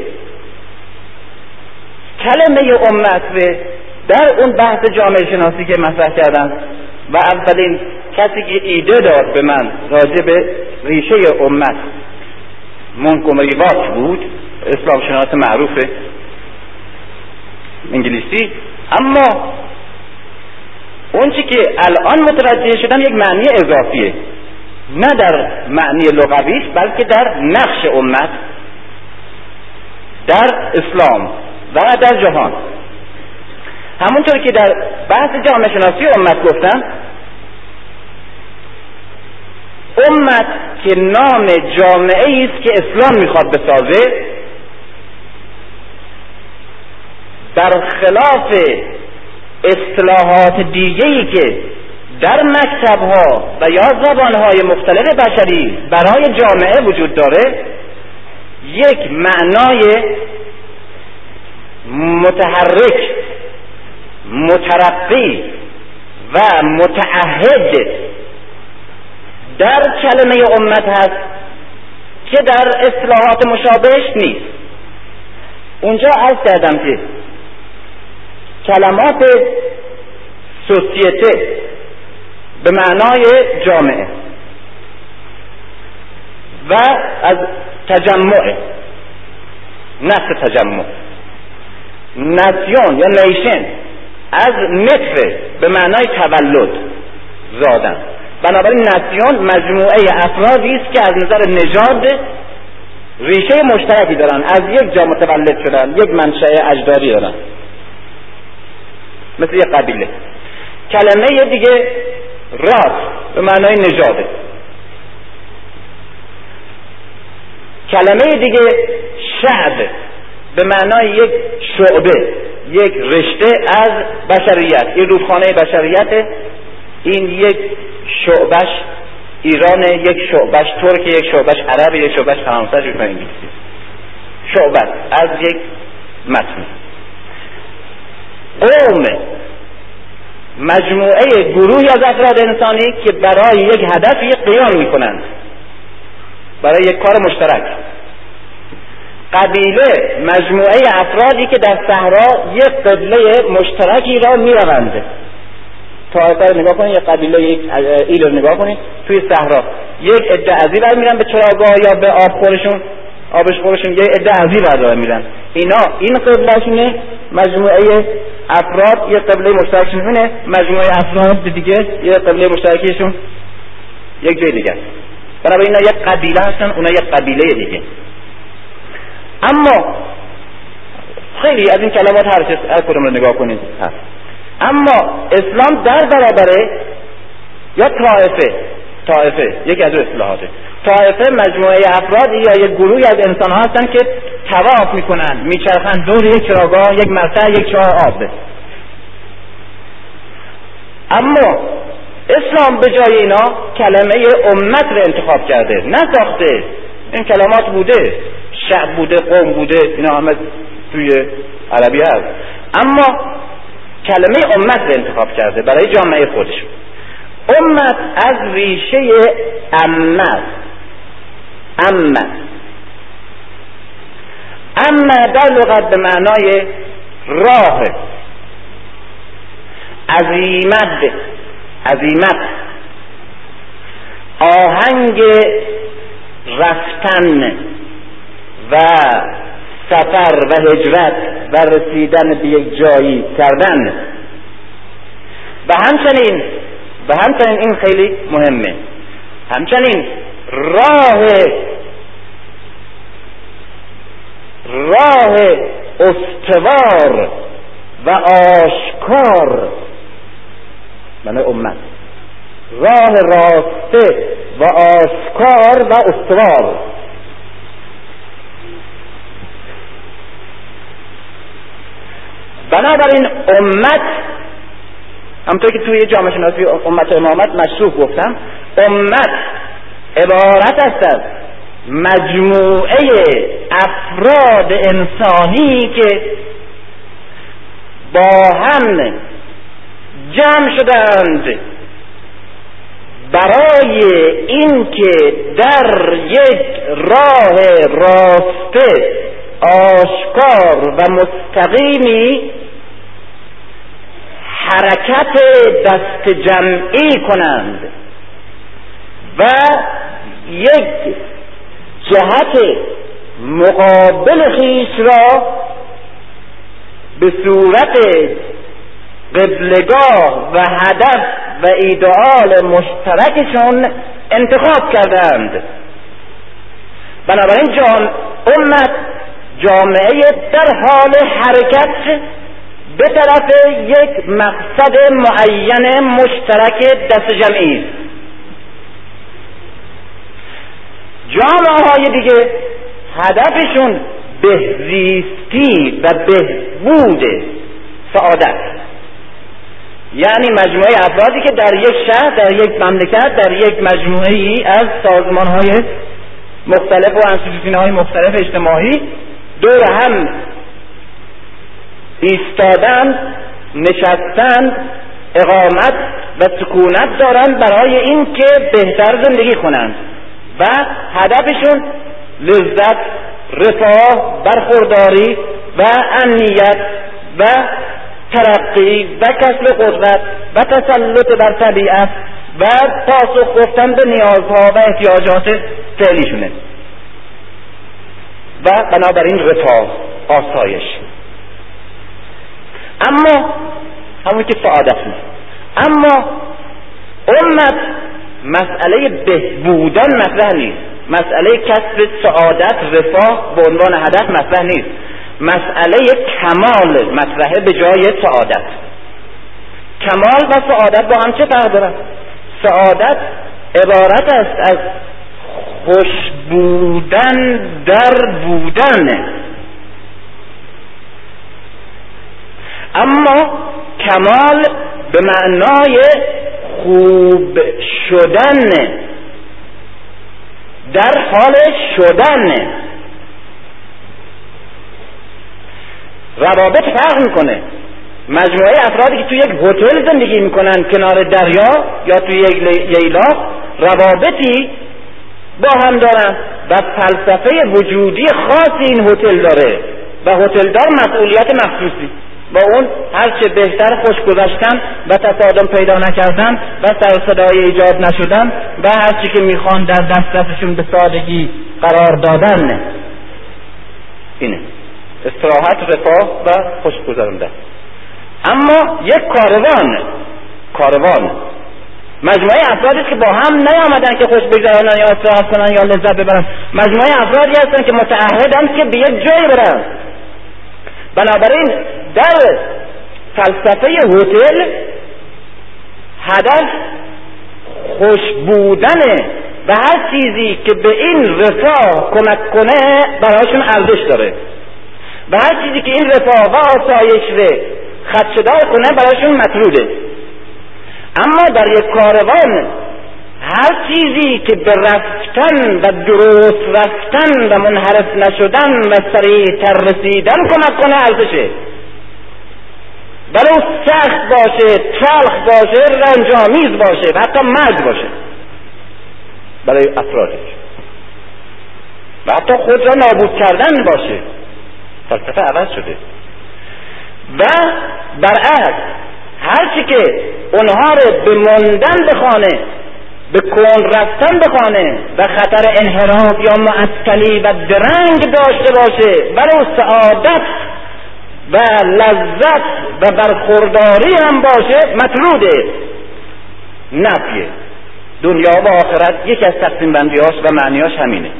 کلمه امت در اون بحث جامعه شناسی که مطرح کردم و اولین کسی که ایده داد به من راجع به ریشه امت مونکومری واک بود اسلام شناس معروف انگلیسی اما اون چی که الان متوجه شدم یک معنی اضافیه. نه در معنی لغویش بلکه در نقش امت در اسلام و در جهان. همونطور که در بحث جامعه شناسی امت گفتم امت که نام جامعه است که اسلام می‌خواد بسازه برخلاف اصطلاحات دیگه ای که در مکتب ها و یا زبان های مختلف بشری برای جامعه وجود داره یک معنای متحرک مترقی و متعهد در کلمه امت هست که در اصلاحات مشابهش نیست. اونجا عرض کردم که کلمات سوسیته به معنای جامعه و از تجمع نفس تجمع. نسیون یا نیشن از متر به معنای تولد زادن. بنابراین نسیون مجموعه افرادی است که از نظر نژاد ریشه مشترکی دارن. از یک جا متولد شدن یک منشأ اجدادی دارن. مثل یک قبیله. کلمه دیگه راس به معنای نژاده کلمه دیگه شعب به معنای یک شعبه یک رشته از بشریت. این رودخانه بشریت این یک شعبش ایران یک شعبش ترک یک شعبش عرب یک شعبش فرانسه یک شعبه از یک متن. قوم مجموعه گروهی از افراد انسانی که برای یک هدفی قیام می‌کنند. برای یک کار مشترک. قبیله مجموعه افرادی که در صحرا یک قبله مشترکی را می‌روند. طایفه رو نگاه کنید یک قبیله یک ایل نگاه کنید توی صحرا. یک عده ازی بر میرن به چراگاه یا به آب خورشون. آبش خورشون یک عده ازی بر میرن. اینا این قبلهشونه مجموعه افراد یک قبله مشترکشون مجموعه افراد دیگه یک قبله مشترکشون یک جای دیگه. بنابراین اینا یک قبیله هستن اونا یک قبیله دیگه. اما خیلی از این کلمات هر هر کدوم رو نگاه کنید. هست. اما اسلام در برابر یا طائفه طائفه یکی از اصلاحاته طائفه مجموعه افراد یا یک گروهی از انسان ها هستن که تواف می‌کنن میچرخن دور یک چراگاه یک مرتع یک چاه آب. اما اسلام به جای اینا کلمه امت رو انتخاب کرده نساخته. این کلمات بوده شعب بوده قوم بوده اینا همه توی عربی هست. اما کلمه امت رو انتخاب کرده برای جامعه خودش. امت از ریشه امت. امت. اما در لغت به معنای راه. عظیمت. عظیمت. آهنگ رفتن و سفر و هجرت و رسیدن به یک جایی کردن. و همچنین و همچنین این خیلی مهمه. همچنین راه راه استوار و آشکار من امت. راه راسته و آشکار و استوار. بنابراین امت همطور که توی جامعه شناسی امت امامت مشروف گفتم امت عبارت است از مجموعه افراد انسانی که با هم جمع شدند برای اینکه در یک راه راسته آشکار و مستقیمی حرکت دست جمعی کنند و یک جهت مقابل خیش را به صورت قبلگاه و هدف و ایدئال مشترکشون انتخاب کردند. بنابراین جان امت جامعه در حال حرکت به طرف یک مقصد معین مشترک دست جمعی. است جامعه های دیگه هدفشون بهزیستی و بهبود سعادت. یعنی مجموعه افرادی که در یک شهر در یک مملکت در یک مجموعه ای از سازمان های مختلف و انستیتوشن های مختلف اجتماعی دور هم ایستادن نشستن اقامت و سکونت دارند برای اینکه بهتر زندگی کنند و هدفشون لذت رفاه برخورداری و امنیت و ترقی و کسب قدرت و تسلط بر طبیعت و پاسخ گفتن به نیازها و احتیاجات فعلیشونه. و بنابراین رفاه آسایش. اما همون که سعادت نیست. اما امت مسئله بهبودن مطرح نیست. مسئله کسب سعادت رفاه به عنوان هدف مطرح نیست. مسئله کمال مطرحه به جای سعادت. کمال و سعادت با هم چه فرق دارن؟ سعادت عبارت است از خوش بودن در بودن اما کمال به معنای خوب شدن در حال شدن. روابط فرق می‌کنه. مجموعه افرادی که توی یک هتل زندگی می‌کنن کنار دریا یا توی یک ییلاق روابطی با هم دارن و فلسفه وجودی خاصی این هتل داره و هتلدار مسئولیت مخصوصی. با اون هرچه بهتر خوش گذشتن و تصادم پیدا نکردن و سر صدای ایجاد نشدن و هرچی که می‌خوان در دسترسشون به سادگی قرار دادن. اینه. استراحت رفاه و خوش گذرانده اما یک کاروان کاروان. مجموعه افرادی که با هم نیامدن که خوش بگذرانن یا استراحت کنن یا لذت ببرن. مجموعه افرادی هستن که متعهدن که به یک جایی برن. بنابراین در فلسفه هتل هدف خوش بودنه و هر چیزی که به این رفاه کمک کنه برایشون ارزش داره. و هر چیزی که این رفاه و آسایش رو خدشدار کنه برایشون مطروده اما در یک کاروان هر چیزی که به رفتن و درست رفتن و منحرف نشدن و سریعتر رسیدن کمک کنه ارزشه. ولو سخت باشه تلخ باشه رنجامیز باشه و حتی مرگ باشه. برای افرادش. و حتی خود را نابود کردن باشه. فلسفه عوض شده. و برعکس هرچی که اونها رو به ماندن بخوانه به کون رفتن بخوانه و خطر انحراف یا معطلی و درنگ داشته باشه. ولو سعادت و لذت و برخورداری هم باشه مطروده نفیه. دنیا و آخرت یکی از تقسیم بندیاش و معنیاش همینه.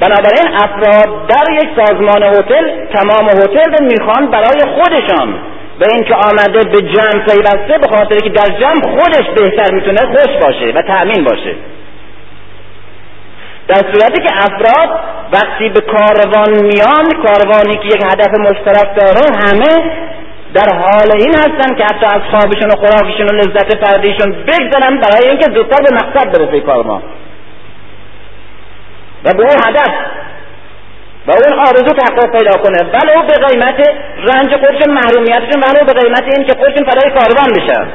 بنابراین افراد در یک سازمان هتل تمام هتل رو می‌خوان برای خودشان به اینکه آمده به جمع پیوسته به خاطر که در جمع خودش بهتر می‌تونه خوش باشه و تأمین باشه. در صورتی که افراد وقتی به کاروان میان کاروانی که یک هدف مشترک داره همه در حال این هستن که حتی از خوابشون و خوراکشون و لذت فردیشون بگذارن برای اینکه زودتر به مقصد برسه کاروان. و به اون هدف و اون آرزو تحقق پیدا کنه. ولو به قیمت رنج خودشون محرومیتشون ولو به قیمت این که خودشون فدای کاروان بشن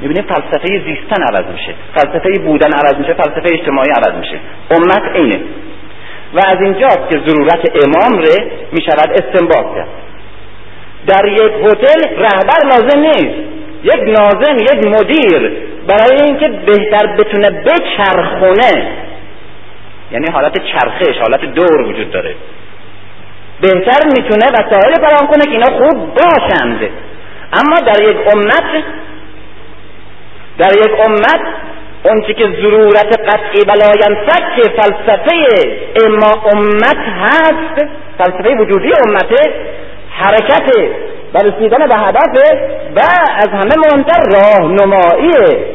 می‌بینیم فلسفه زیستن عوض میشه. فلسفه بودن عوض میشه فلسفه اجتماعی عوض میشه. امت اینه. و از اینجاست که ضرورت امام ره می‌شود استنباط کرد. در یک هتل رهبر لازم نیست. یک ناظم یک مدیر. برای اینکه بهتر بتونه بچرخونه یعنی حالت چرخش حالت دور وجود داره. بهتر می‌تونه وسایل فراهم کنه که اینا خوب باشند. اما در یک امت در یک امت اون که ضرورت قطعی بلاینفک که فلسفه اما امت هست فلسفه وجودی امته حرکت و رسیدن به هدف و از همه مهمتر راهنماییه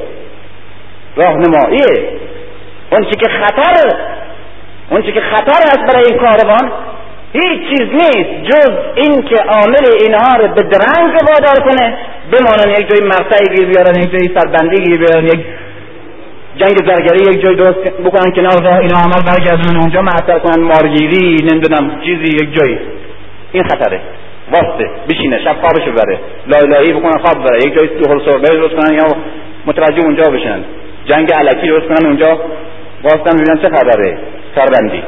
راهنماییه اون که خطر اون که خطر است برای این کاروان هیچ چیز نیست جز این که عامل اینها رو به درنگ وادار کنه بمانن یک جای مرتعی گیر بیارن یک جای سربندی گیر بیارن یک جنگ زرگری یک جای درست بکنن کنار راه اینا عمل برگردن اونجا معطل کنن مارگیری نمی‌دونم چیزی یک جایی. این خطره. واسطه. بشینه شب خوابشو بره لایلایی بکنن خواب بره یک جای دو سربه درست کنن یا متوجه اونجا بشن. جنگ علکی درست کنن اونجا. واسطه ببینن چه خبره. سربندی.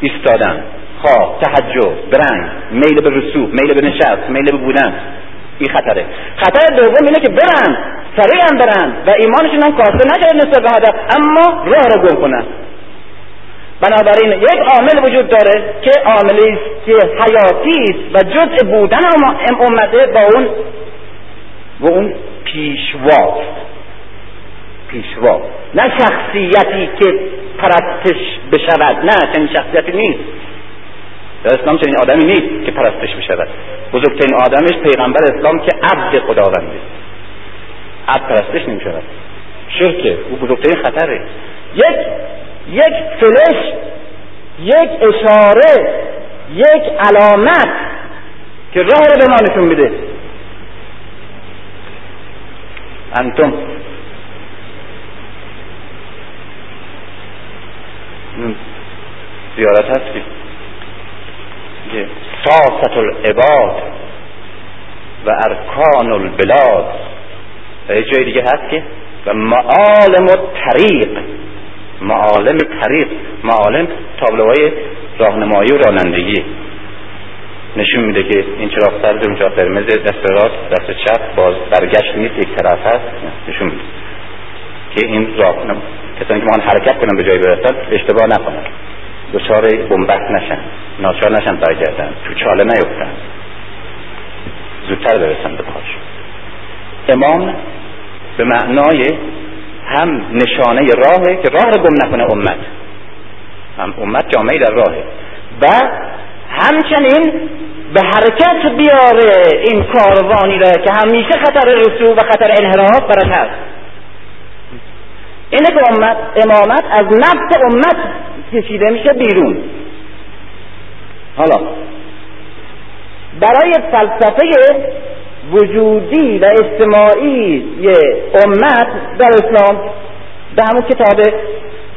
ایستادن. خواب تحجب برنگ میل به رسوب میل به نشست میل به بودن. این خطره. خطر دوم اینه که برن. سریعا برن. و ایمانشون هم کاسته نشد نسبت به هدف. اما راه رو گم کنن. بنابراین یک عامل وجود داره که عاملی که حیاتی است و جزء بودن امته با اون و اون پیشوا پیشوا نه شخصیتی که پرستش بشود. نه چنین شخصیتی نیست. در اسلام چنین آدمی نیست که پرستش بشود. بزرگترین آدمش پیغمبر اسلام که عبد خداونده عبد پرستش نمی شود شرکه. او بزرگترین خطره. یک یک فلش یک اشاره یک علامت که راه رو به ما نشون میده. انتم زیارت هستی که ساست العباد و ارکان البلاد. و یه جای دیگه هست که و معالم و طریق معالم طریق. معالم تابلوهای راهنمایی و رانندگی. نشون میده که این چراغ سرد اون چراغ قرمز دست راست دست چپ باز برگشت نیست یک طرف هست. نشون میده که این راه کسانی که ما حرکت کنن به جایی برسن اشتباه نکنن. دچار بنبست نشن ناچار نشن برگردن تو چاله نیفتن. زودتر برسن به پاش. امام به معنای هم نشانه راهه که راه رو گم نکنه امت. هم امت جامعه در راهه. و همچنین به حرکت بیاره این کاروانی را که همیشه خطر رسوب و خطر انحراف برش هست. اینه که امت امامت از نفس امت کشیده میشه بیرون. حالا برای فلسفه وجودی و اجتماعی امت در اسلام به همون کتاب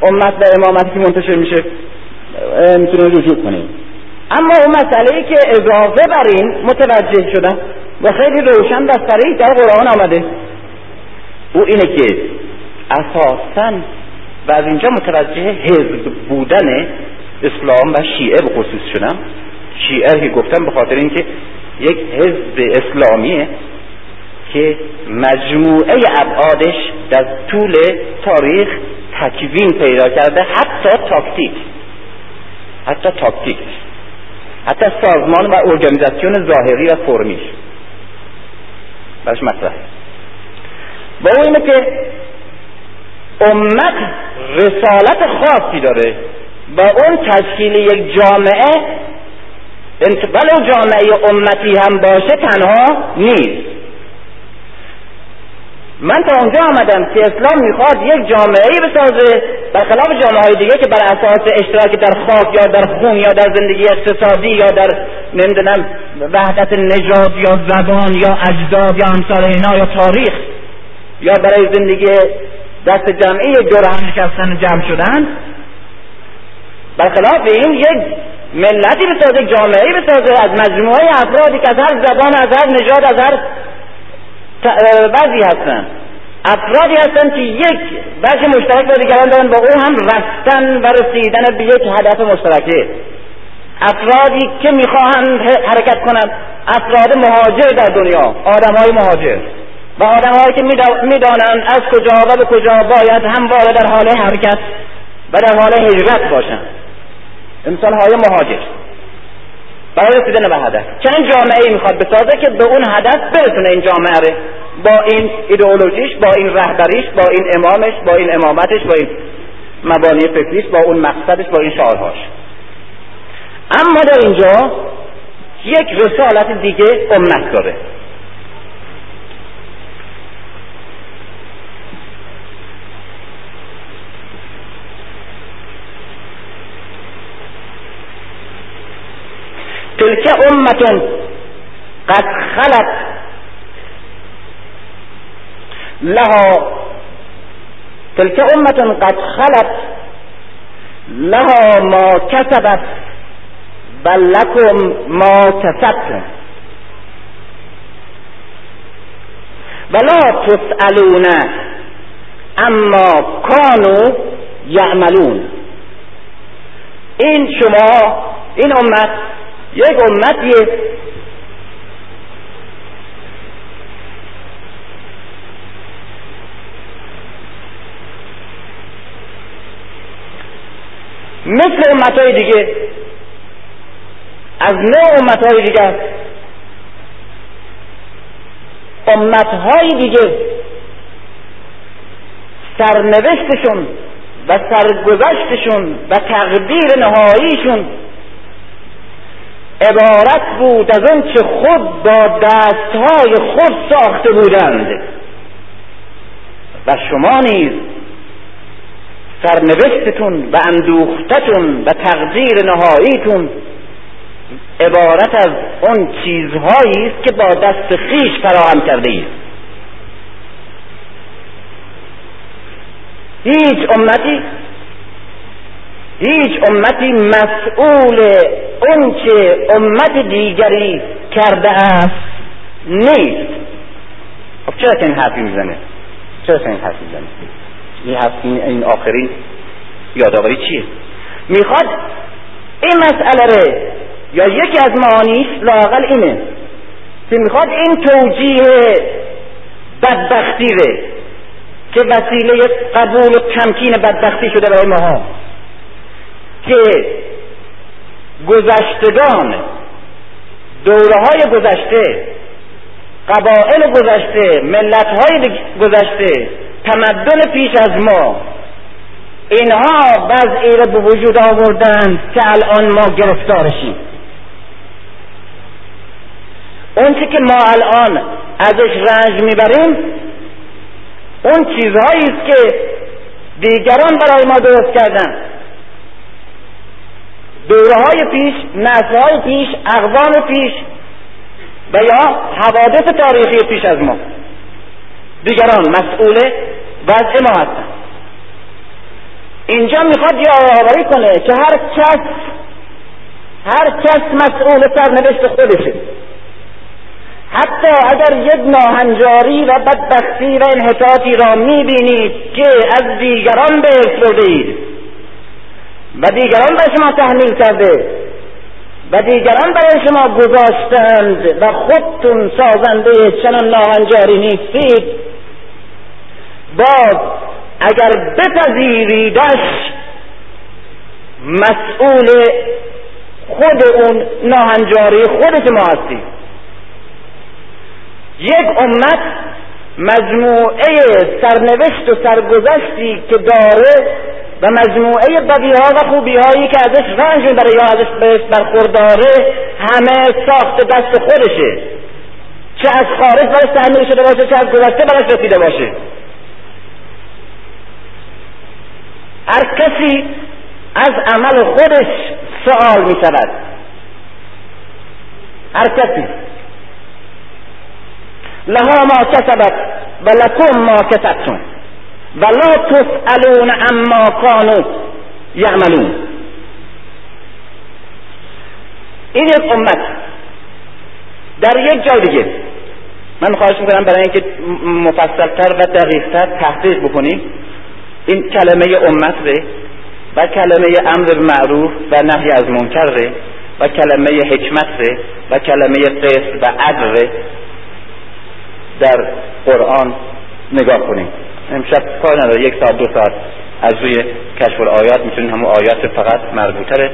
امت و امامتی که منتشر میشه می‌تونیم رجوع کنیم. اما اون مسئله که اضافه بر این متوجه شدن و خیلی روشن و صریح در قرآن آمده او اینه که اساسا و از اینجا متوجه حزب بودن اسلام و شیعه به خصوص شدم. شیعه که گفتم به خاطر اینکه یک حزب اسلامیه که مجموعه ابعادش در طول تاریخ تکوین پیدا کرده حتی تاکتیک. حتی تاکتیک. حتی سازمان و ارگانیزاسیون ظاهری و فرمیش برش مطرح. با اینه که امت رسالت خاصی داره. و اون تشکیل یک جامعه ولو جامعه امتی هم باشه تنها نیست. من تا اونجا آمدم که اسلام می‌خواد یک جامعه بسازه برخلاف جامعه های دیگه که بر اساس اشتراک در خاک یا در خون یا در زندگی اقتصادی یا در نمی‌دونم وحدت نژاد یا زبان یا اجداد یا امثال اینا یا تاریخ یا برای زندگی دست جمعی دور هم نشستن جمع شدن. برخلاف این یک ملتی بسازه جامعه بسازه از مجموعه افرادی که از هر زبان از هر نژاد از هر بعضی هستن. افرادی هستن که یک بخش مشترک با دیگران دارن با او هم رفتن و رسیدن به یک هدف مشترکه. افرادی که می‌خواهند حرکت کنند افراد مهاجر در دنیا آدم های مهاجر. و آدمهایی که می‌دانند از کجا و به کجا باید همواره در حال حرکت و در حال هجرت باشند. انسان های مهاجر. برای رسیدن به هدف. چنین جامعه ای می‌خواد بسازه که به اون هدف برسونه این جامعه رو. با این ایدئولوژیش با این رهبریش با این امامش با این امامتش با این مبانی فکریش با اون مقصدش با این شعارهاش. اما در اینجا یک رسالت دیگه امت داره. امت قد خلت. لها تلك امت قد خلت. لها ما کسبت بل لكم ما کسبتم ولا تسألون اما کانو یعملون این شما این امت یک امتیه. مثل امتهای دیگه. از نوع امتهای دیگه امتهای دیگه سرنوشتشون و سرگذشتشون و تقدیر نهاییشون عبارت بود از اون چه خود با دستهای خود ساخته بودند. و شما نیز سرنوشتتون و اندوختتون و تقدیر نهاییتون عبارت از اون چیزهایی است که با دست خیش فراهم کرده اید. هیچ امتی هیچ امتی مسئول اون که امت دیگری کرده است نیست. خب چرا که این حرفی می‌زنه؟ چرا که این حرفی می‌زنه؟ این حرف این آخرین یادآوری چیه؟ می‌خواد این مسئله رو یا یکی از معانیش لاقل اینه که می‌خواد این توجیه بدبختی ره که وسیله قبول و تمکین بدبختی شده برای ماها. که گذشتگان دوره های گذشته قبائل گذشته ملت های گذشته تمدن پیش از ما اینها وضعی را به وجود آوردند که الان ما گرفتارشیم. اون که ما الان ازش رنج می‌بریم اون چیزهایی است که دیگران برای ما درست کردن. دوره های پیش نسل های پیش اقوام پیش و یا حوادث تاریخی پیش از ما. دیگران مسئول وضع ما هستن اینجا می‌خواد یادآوری کنه که هر کس هر کس مسئول سرنوشت خودشه. حتی اگر یک ناهنجاری و بدبختی و انحطاطی را می‌بینید که از دیگران به اید و دیگران به شما تحمیل کرده. و دیگران برای شما گذاشتند و خودتون سازنده چنان ناهنجاری نیستید. باز اگر بپذیریدش مسئول خود اون ناهنجاری خود شما هستید یک امت مجموعه سرنوشت و سرگذشتی که داره و مجموعه بدیها و خوبیهایی که ازش رنج می‌بره یا ازش برخورداره همه ساخت دست خودشه. چه از خارج برش تحمیل شده باشه چه از گذشته برش رسیده باشه. هر کسی از عمل خودش سوال می شود هر کسی. لها ما کسبت و لکم ما کسبتم و لا اما کانو یعملون این یک امت. در یک جای دیگه. من خواهش می‌کنم برای اینکه مفصلتر و دقیقتر تحقیق بکنیم. این کلمه امت ره و کلمه امر معروف و نهی از منکر ره و کلمه حکمت ره و کلمه قسط و عدل ره در قرآن نگاه کنیم. امشب کار نداره. یک ساعت دو ساعت از روی کشف آیات می‌تونیم همون آیات فقط مربوطه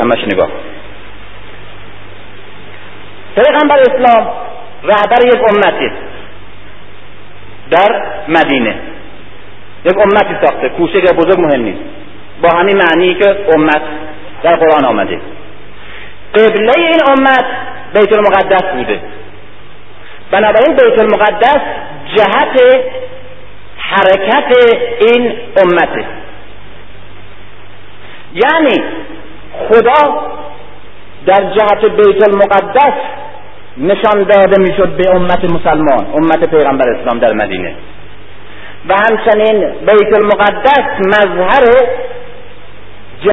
همش نگاه. پیغمبر اسلام رهبر یک امتی در مدینه. یک امتی ساخته. کوچک بزرگ مهم نیست. با همین معنی که امت در قرآن آمده. قبله این امت بیت المقدس بوده. بنابراین بیت المقدس جهت حرکت این امته. یعنی خدا در جهت بیت المقدس نشان داده می‌شد به امت مسلمان امت پیغمبر اسلام در مدینه. و همچنین بیت المقدس مظهر